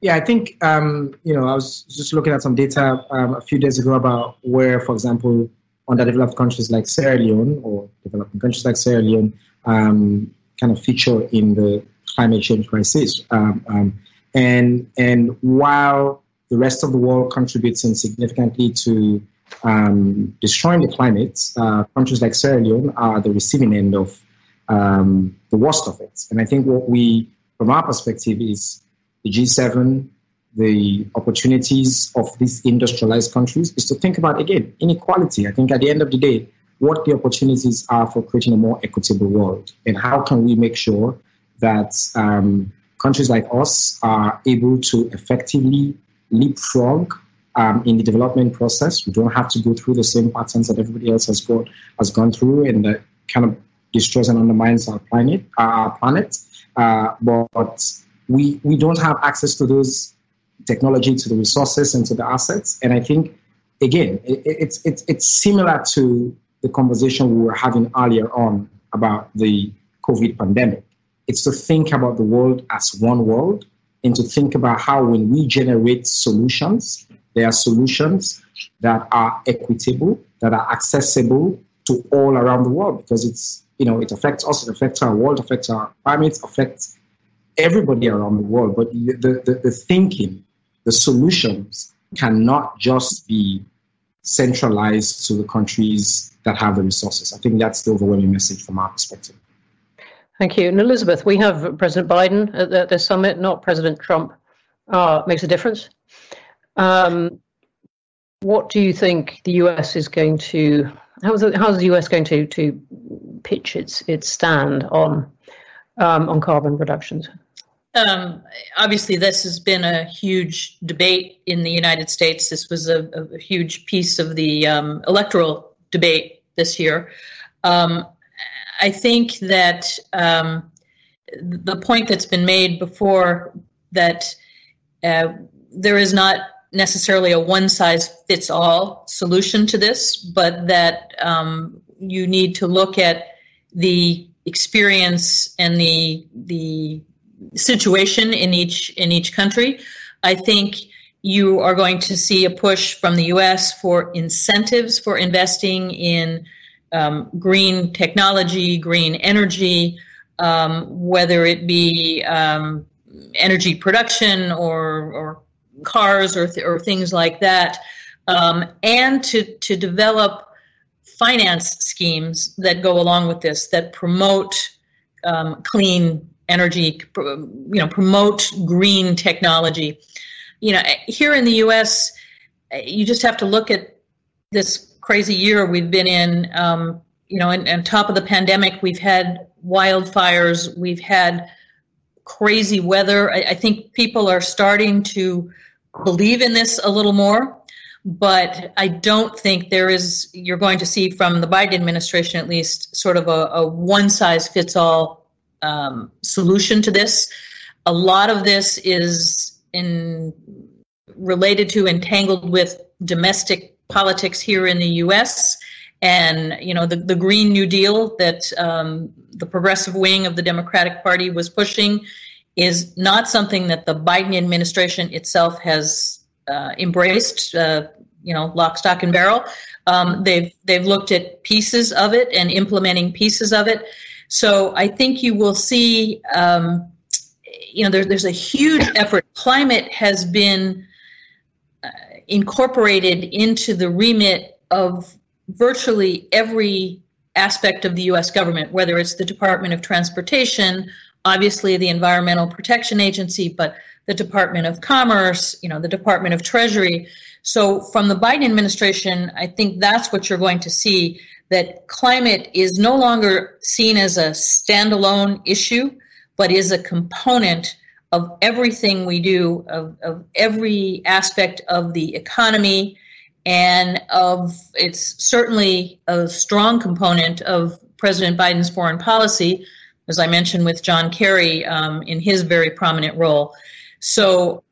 Yeah, I think um, you know I was just looking at some data um, a few days ago about where, for example, underdeveloped countries like Sierra Leone or developing countries like Sierra Leone um, kind of feature in the climate change crisis. Um, um, and and while the rest of the world contributes significantly to um, destroying the climate, uh, countries like Sierra Leone are the receiving end of the worst of it. And I think what we from our perspective is the G7, the opportunities of these industrialized countries is to think about, again, inequality. I think at the end of the day, what the opportunities are for creating a more equitable world and how can we make sure that um, countries like us are able to effectively leapfrog um, in the development process. We don't have to go through the same patterns that everybody else has gone has gone through, and that kind of destroys and undermines our planet. Our planet. Uh, but we we don't have access to those technology, to the resources, and to the assets. And I think again, it, it's it's it's similar to the conversation we were having earlier on about the COVID pandemic. It's to think about the world as one world and to think about how when we generate solutions, there are solutions that are equitable, that are accessible to all around the world because it's you know, it affects us, it affects our world, affects our climate, affects everybody around the world. But the, the, the thinking, the solutions cannot just be centralized to the countries that have the resources. I think that's the overwhelming message from our perspective. Thank you. And Elizabeth, we have President Biden at the, the summit, not President Trump. Uh, makes a difference. Um, what do you think the US is going to how is the, how's the US going to to pitch its its stand on um, on carbon reductions? Um, obviously, this has been a huge debate in the United States. This was a, a huge piece of the um, electoral debate this year. Um, I think that um, the point that's been made before that uh, there is not necessarily a one size fits all solution to this, but that um, you need to look at the experience and the the situation in each in each country. I think you are going to see a push from the U.S. for incentives for investing in um, green technology, green energy, um, whether it be um, energy production or, or cars or, th- or things like that, um, and to, to develop finance schemes that go along with this that promote um, clean energy, you know, promote green technology. You know, here in the U.S., you just have to look at this crazy year we've been in. Um, you know, and, top of the pandemic, we've had wildfires, we've had crazy weather. I, I think people are starting to believe in this a little more but I don't think there is, you're going to see from the Biden administration at least, sort of a, a one size fits all um, solution to this. A lot of this is in related to entangled with domestic politics here in the U.S. And you know the, the Green New Deal that um, the progressive wing of the Democratic Party was pushing is not something that the Biden administration itself has uh, embraced, uh, you know, lock, stock, and barrel. Um, they've they've looked at pieces of it and implementing pieces of it. So I think you will see, um, you know, there, there's a huge effort. Climate has been incorporated into the remit of virtually every aspect of the U.S. government, whether it's the Department of Transportation, obviously the Environmental Protection Agency, but the Department of Commerce, you know, the Department of Treasury. So from the Biden administration, I think that's what you're going to see that climate is no longer seen as a standalone issue, but is a component of everything we do, of, of every aspect of the economy, and of it's certainly a strong component of President Biden's foreign policy, as I mentioned with John Kerry um, in his very prominent role. So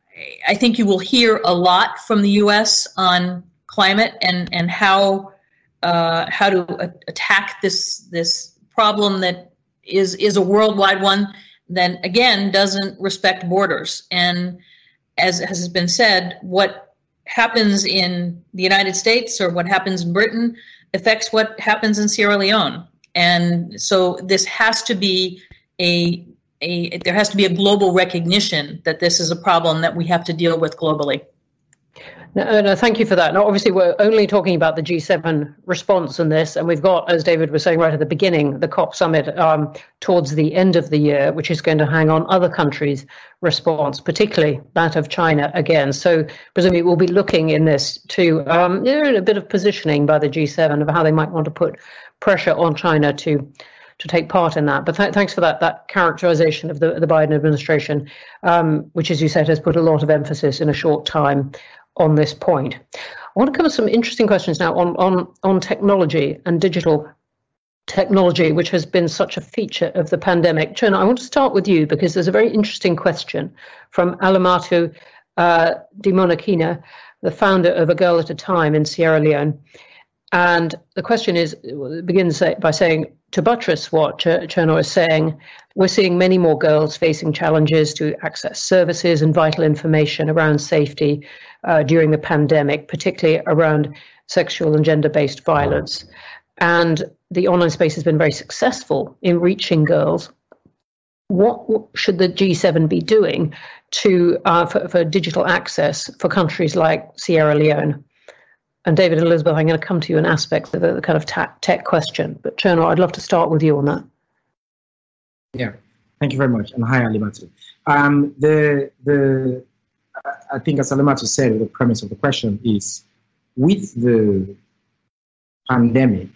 I think you will hear a lot from the U.S. on climate and and how uh, how to a- attack this this problem that is is a worldwide one that again doesn't respect borders and as has been said what happens in the United States or what happens in Britain affects what happens in Sierra Leone and so this has to be a a there has to be a global recognition that this is a problem that we have to deal with globally. No, no, thank you for that. Now, obviously, we're only talking about the G7 response in this, and we've got, as David was saying right at the beginning, the COP summit um, towards the end of the year, which is going to hang on other countries' response, particularly that of China again. So, presumably, we'll be looking in this to um, you know, a bit of positioning by the G7 of how they might want to put pressure on China to to take part in that. But th- thanks for that that characterization of the the Biden administration, um, which, as you said, has put a lot of emphasis in a short time on this point. I want to cover some interesting questions now on on on technology and digital technology, which has been such a feature of the pandemic. Chen, I want to start with you because there's a very interesting question from Alimatu uh, Dimonekene, the founder of A Girl at a Time in Sierra Leone. And the question is begins by saying, to buttress what Ch- Chernor is saying, we're seeing many more girls facing challenges to access services and vital information around safety uh, during the pandemic, particularly around sexual and gender based violence. And the online space has been very successful in reaching girls. What, should the G7 be doing to uh, for, for digital access for countries like Sierra Leone? and David and Elizabeth, I'm going to come to you in aspects of the, kind of tech question. But Cherno, I'd love to start with you on that. Yeah, thank you very much. And hi, Alimatu. Um, the, the, I think as Alimatu said, the premise of the question is with the pandemic,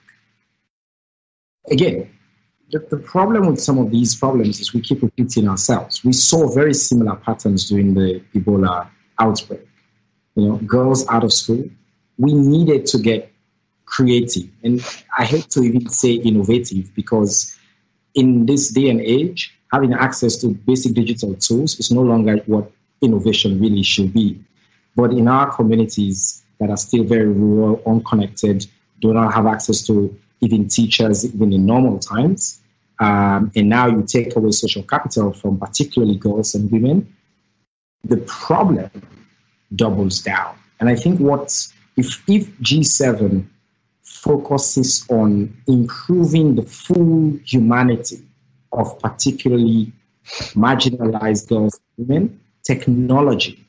again, the, the problem with some of these problems is we keep repeating ourselves. We saw very similar patterns during the Ebola outbreak. You know, girls out of school, we needed to get creative. And I hate to even say innovative because in this day and age, having access to basic digital tools is no longer what innovation really should be. But in our communities that are still very rural, unconnected, do not have access to even teachers, even in normal times, um, and now you take away social capital from particularly girls and women, the problem doubles down. And I think what if, if G7 focuses on improving the full humanity of particularly marginalized girls and women, technology,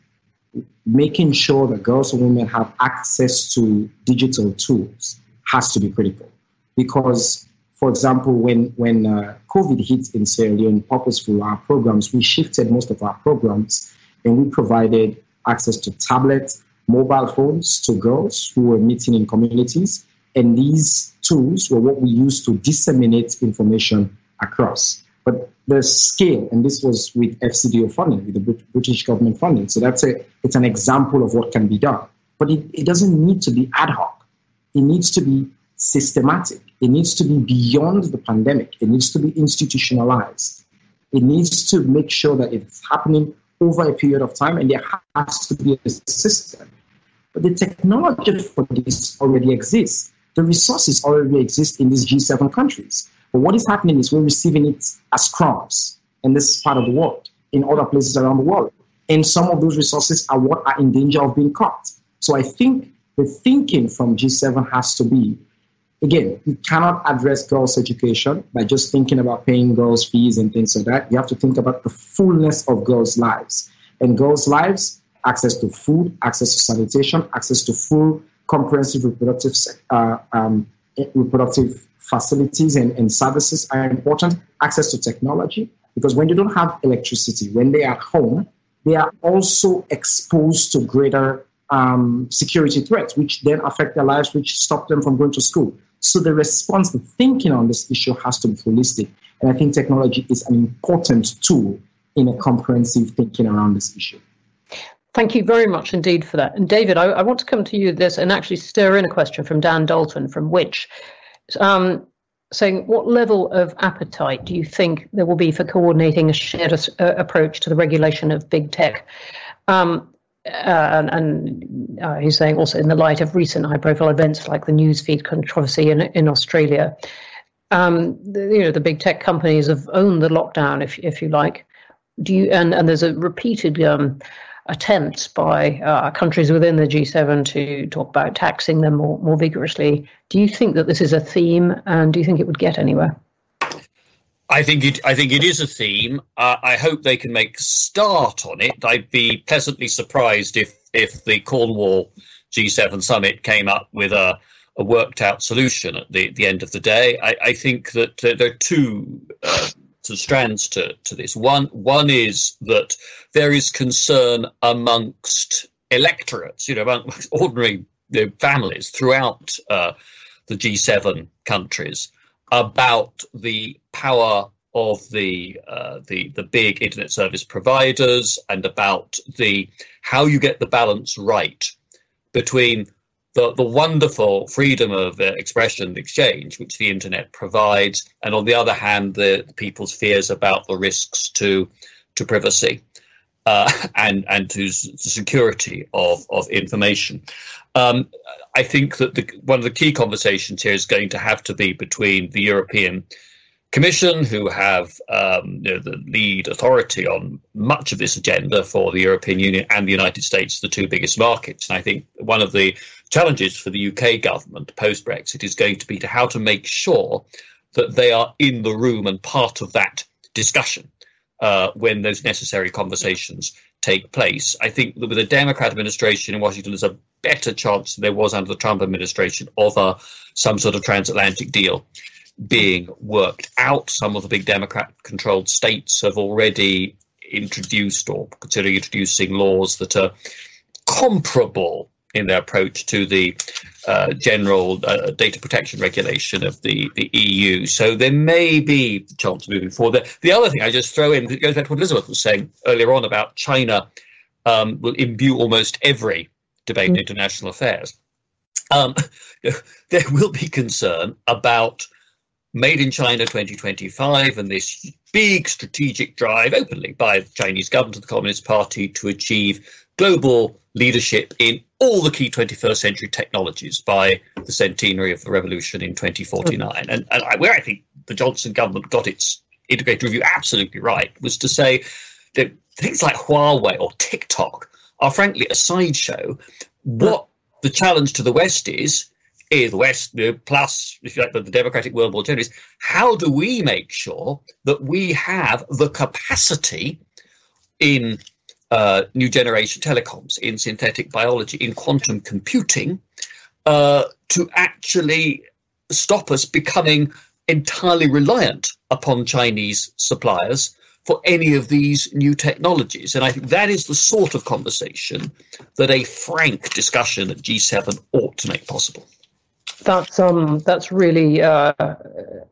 making sure that girls and women have access to digital tools has to be critical. Because, for example, when, when uh, COVID hit in Sierra Leone, purposeful our programs, we shifted most of our programs and we provided access to tablets, mobile phones to girls who were meeting in communities And these tools were what we used to disseminate information across. But the scale, and this was with FCDO funding, with the British government funding. So that's a it's an example of what can be done. But it, it doesn't need to be ad hoc. It needs to be systematic. It needs to be beyond the pandemic. It needs to be institutionalized. It needs to make sure that it's happening over a period of time and there has to be a system. But the technology for this already exists. The resources already exist in these G7 countries. But what is happening is we're receiving it as crumbs in this part of the world, in other places around the world. And some of those resources are what are in danger of being cut. So I think the thinking from G7 has to be again, you cannot address girls' education by just thinking about paying girls' fees and things like that. You have to think about the fullness of girls' lives. And girls' lives, access to food, access to sanitation, access to full comprehensive reproductive uh, um, reproductive facilities and, and services are important. Access to technology, because when they don't have electricity, when they are home, they are also exposed to greater um, security threats, which then affect their lives, which stop them from going to school. So the response, the thinking on this issue has to be holistic. And I think technology is an important tool in a comprehensive thinking around this issue. Thank you very much indeed for that. And David, I, I want to come to you this and actually stir in a question from Dan Dalton from Which, um, saying what level of appetite do you think there will be for coordinating a shared uh, approach to the regulation of big tech? Um, uh, and, and uh, he's saying also in the light of recent high-profile events like the newsfeed controversy in in Australia, um, the, you know the big tech companies have owned the lockdown, if if you like. Do you and and there's a repeated um, attempts by uh, countries within the G7 to talk about taxing them more more vigorously. Do you think that this is a theme, and do you think it would get anywhere? I think it. I think it is a theme. Uh, I hope they can make start on it. I'd be pleasantly surprised if if the Cornwall G7 summit came up with a, a worked out solution at the, the end of the day. I, I think that uh, there are two uh, strands to, to this. One one is that there is concern amongst electorates, you know, amongst ordinary you know, families throughout uh, the G7 countries about the power of the uh, the the big internet service providers and about the how you get the balance right between the, the wonderful freedom of expression and exchange which the internet provides, and on the other hand, the, the people's fears about the risks to to privacy uh, and and to the security of of information. Um, I think that the, one of the key conversations here is going to have to be between the European Commission, who have um, you know, the lead authority on much of this agenda for the European Union and the United States, the two biggest markets. And I think one of the challenges for the UK government post Brexit is going to be to how to make sure that they are in the room and part of that discussion uh, when those necessary conversations take place. I think that with a Democrat administration in Washington, there's a better chance than there was under the Trump administration of a, some sort of transatlantic deal being worked out. Some of the big Democrat controlled states have already introduced or considering introducing laws that are comparable in their approach to the uh, general uh, data protection regulation of the, the EU. So there may be a chance of moving forward. The, the other thing I just throw in, it goes back to what Elizabeth was saying earlier on about China um, will imbue almost every debate in mm. international affairs. Um, there will be concern about Made in China 2025 and this big strategic drive openly by the Chinese government and the Communist Party to achieve global leadership in all the key 21st century technologies by the centenary of the revolution in 2049. Mm. And, and I, where I think the Johnson government got its integrated review absolutely right was to say that things like Huawei or TikTok are frankly a sideshow. What the challenge to the West is is the West plus, if you like, the, the democratic world more generally, is how do we make sure that we have the capacity in uh, new generation telecoms, in synthetic biology, in quantum computing, uh, to actually stop us becoming entirely reliant upon Chinese suppliers for any of these new technologies. And I think that is the sort of conversation that a frank discussion at G7 ought to make possible. That's um that's really uh,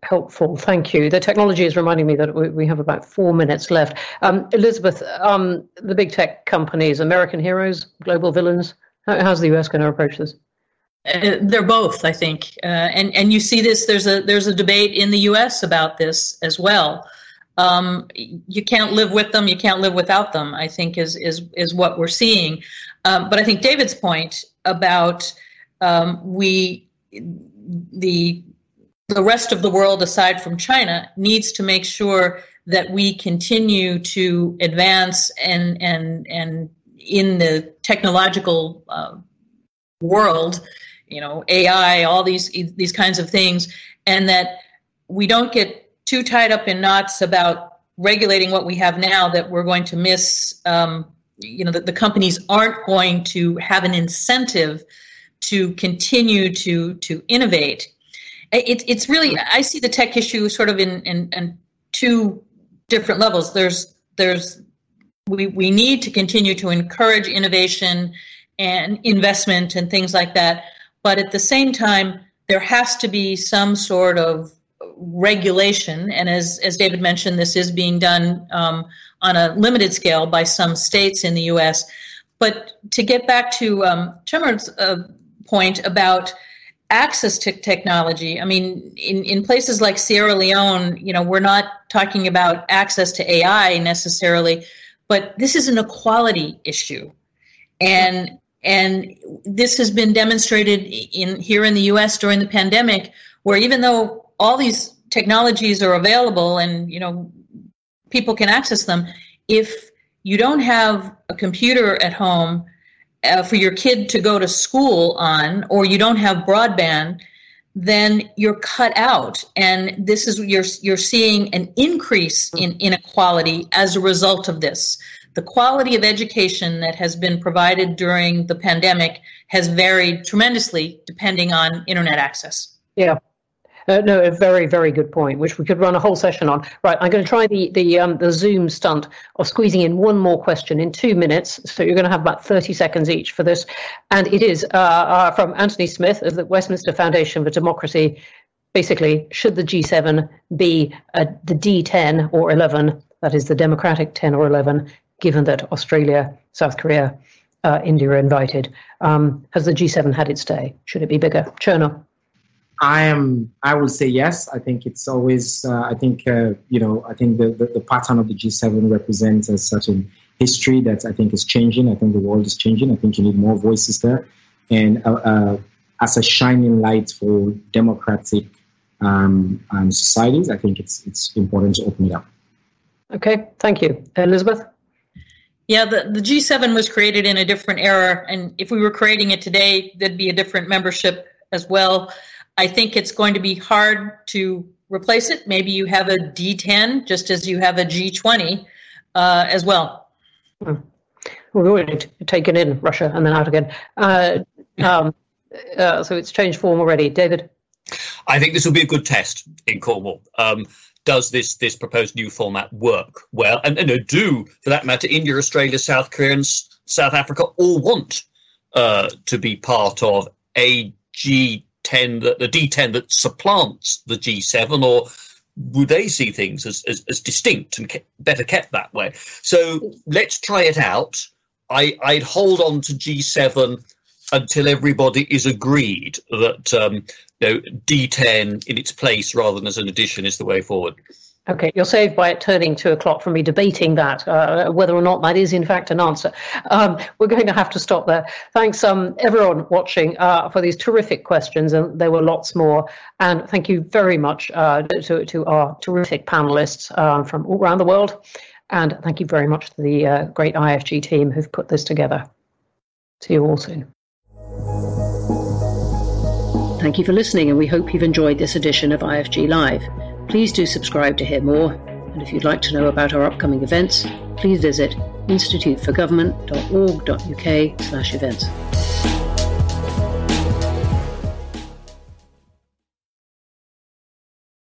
helpful. Thank you. The technology is reminding me that we, we have about four minutes left. Um, Elizabeth, um, the big tech companies, American heroes, global villains. How, how's the US going to approach this? Uh, they're both, I think, uh, and and you see this. There's a there's a debate in the U.S. about this as well. Um, you can't live with them. You can't live without them. I think is is is what we're seeing. Um, but I think David's point about um, we the the rest of the world aside from China needs to make sure that we continue to advance and and and in the technological uh, world, you know, AI, all these these kinds of things, and that we don't get too tied up in knots about regulating what we have now that we're going to miss. Um, you know, that the companies aren't going to have an incentive to continue to to innovate. It, it's really I see the tech issue sort of in, in, in two different levels. There's there's we, we need to continue to encourage innovation and investment and things like that. But at the same time, there has to be some sort of regulation. And as, as David mentioned, this is being done um, on a limited scale by some states in the US. But to get back to um, uh, point about access to technology. I mean, in, in places like Sierra Leone, you know, we're not talking about access to AI necessarily, but this is an equality issue. And and this has been demonstrated in here in the US during the pandemic, where even though all these technologies are available and you know people can access them, if you don't have a computer at home uh, for your kid to go to school on, or you don't have broadband, then you're cut out. And this is you're you're seeing an increase in inequality as a result of this. The quality of education that has been provided during the pandemic has varied tremendously depending on internet access. Yeah, uh, no, a very, very good point, which we could run a whole session on. Right, I'm going to try the the um, the Zoom stunt of squeezing in one more question in two minutes. So you're going to have about 30 seconds each for this, and it is uh, uh, from Anthony Smith of the Westminster Foundation for Democracy. Basically, should the G7 be the D10 or 11? That is the Democratic 10 or 11, given that Australia, South Korea, uh, India are invited. Um, has the G7 had its day? Should it be bigger? Chernor. I am. I would say yes. I think it's always. Uh, I think uh, you know. I think the, the, the pattern of the G7 represents a certain history that I think is changing. I think the world is changing. I think you need more voices there, and uh, uh as a shining light for democratic um, um, societies, I think it's it's important to open it up. Okay, thank you, Elizabeth. Yeah, the, the G7 was created in a different era, and if we were creating it today, there'd be a different membership as well. I think it's going to be hard to replace it. Maybe you have a D10 just as you have a G20 uh, as well. Hmm. We've already taken in Russia and then out again. Uh, um, uh, so it's changed form already. David? I think this will be a good test in Cornwall. Um, does this this proposed new format work well? And, and do, for that matter, India, Australia, South Korea, and South Africa all want uh, to be part of a G 10 that the D10 that supplants the G7 or would they see things as, as, as distinct and better kept that way? So let's try it out. I, I'd hold on to G7 until everybody is agreed that um, you know, D10 in its place rather than as an addition is the way forward. Okay, you're saved by it turning two o'clock from me debating that, uh, whether or not that is in fact an answer. Um, we're going to have to stop there. Thanks, um, everyone watching, uh, for these terrific questions, and there were lots more. And thank you very much uh, to, to our terrific panelists um, from all around the world. And thank you very much to the uh, great IFG team who've put this together. See you all soon. Thank you for listening, and we hope you've enjoyed this edition of IFG Live. Please do subscribe to hear more, and if you'd like to know about our upcoming events, please visit instituteforgovernment.org.uk/events.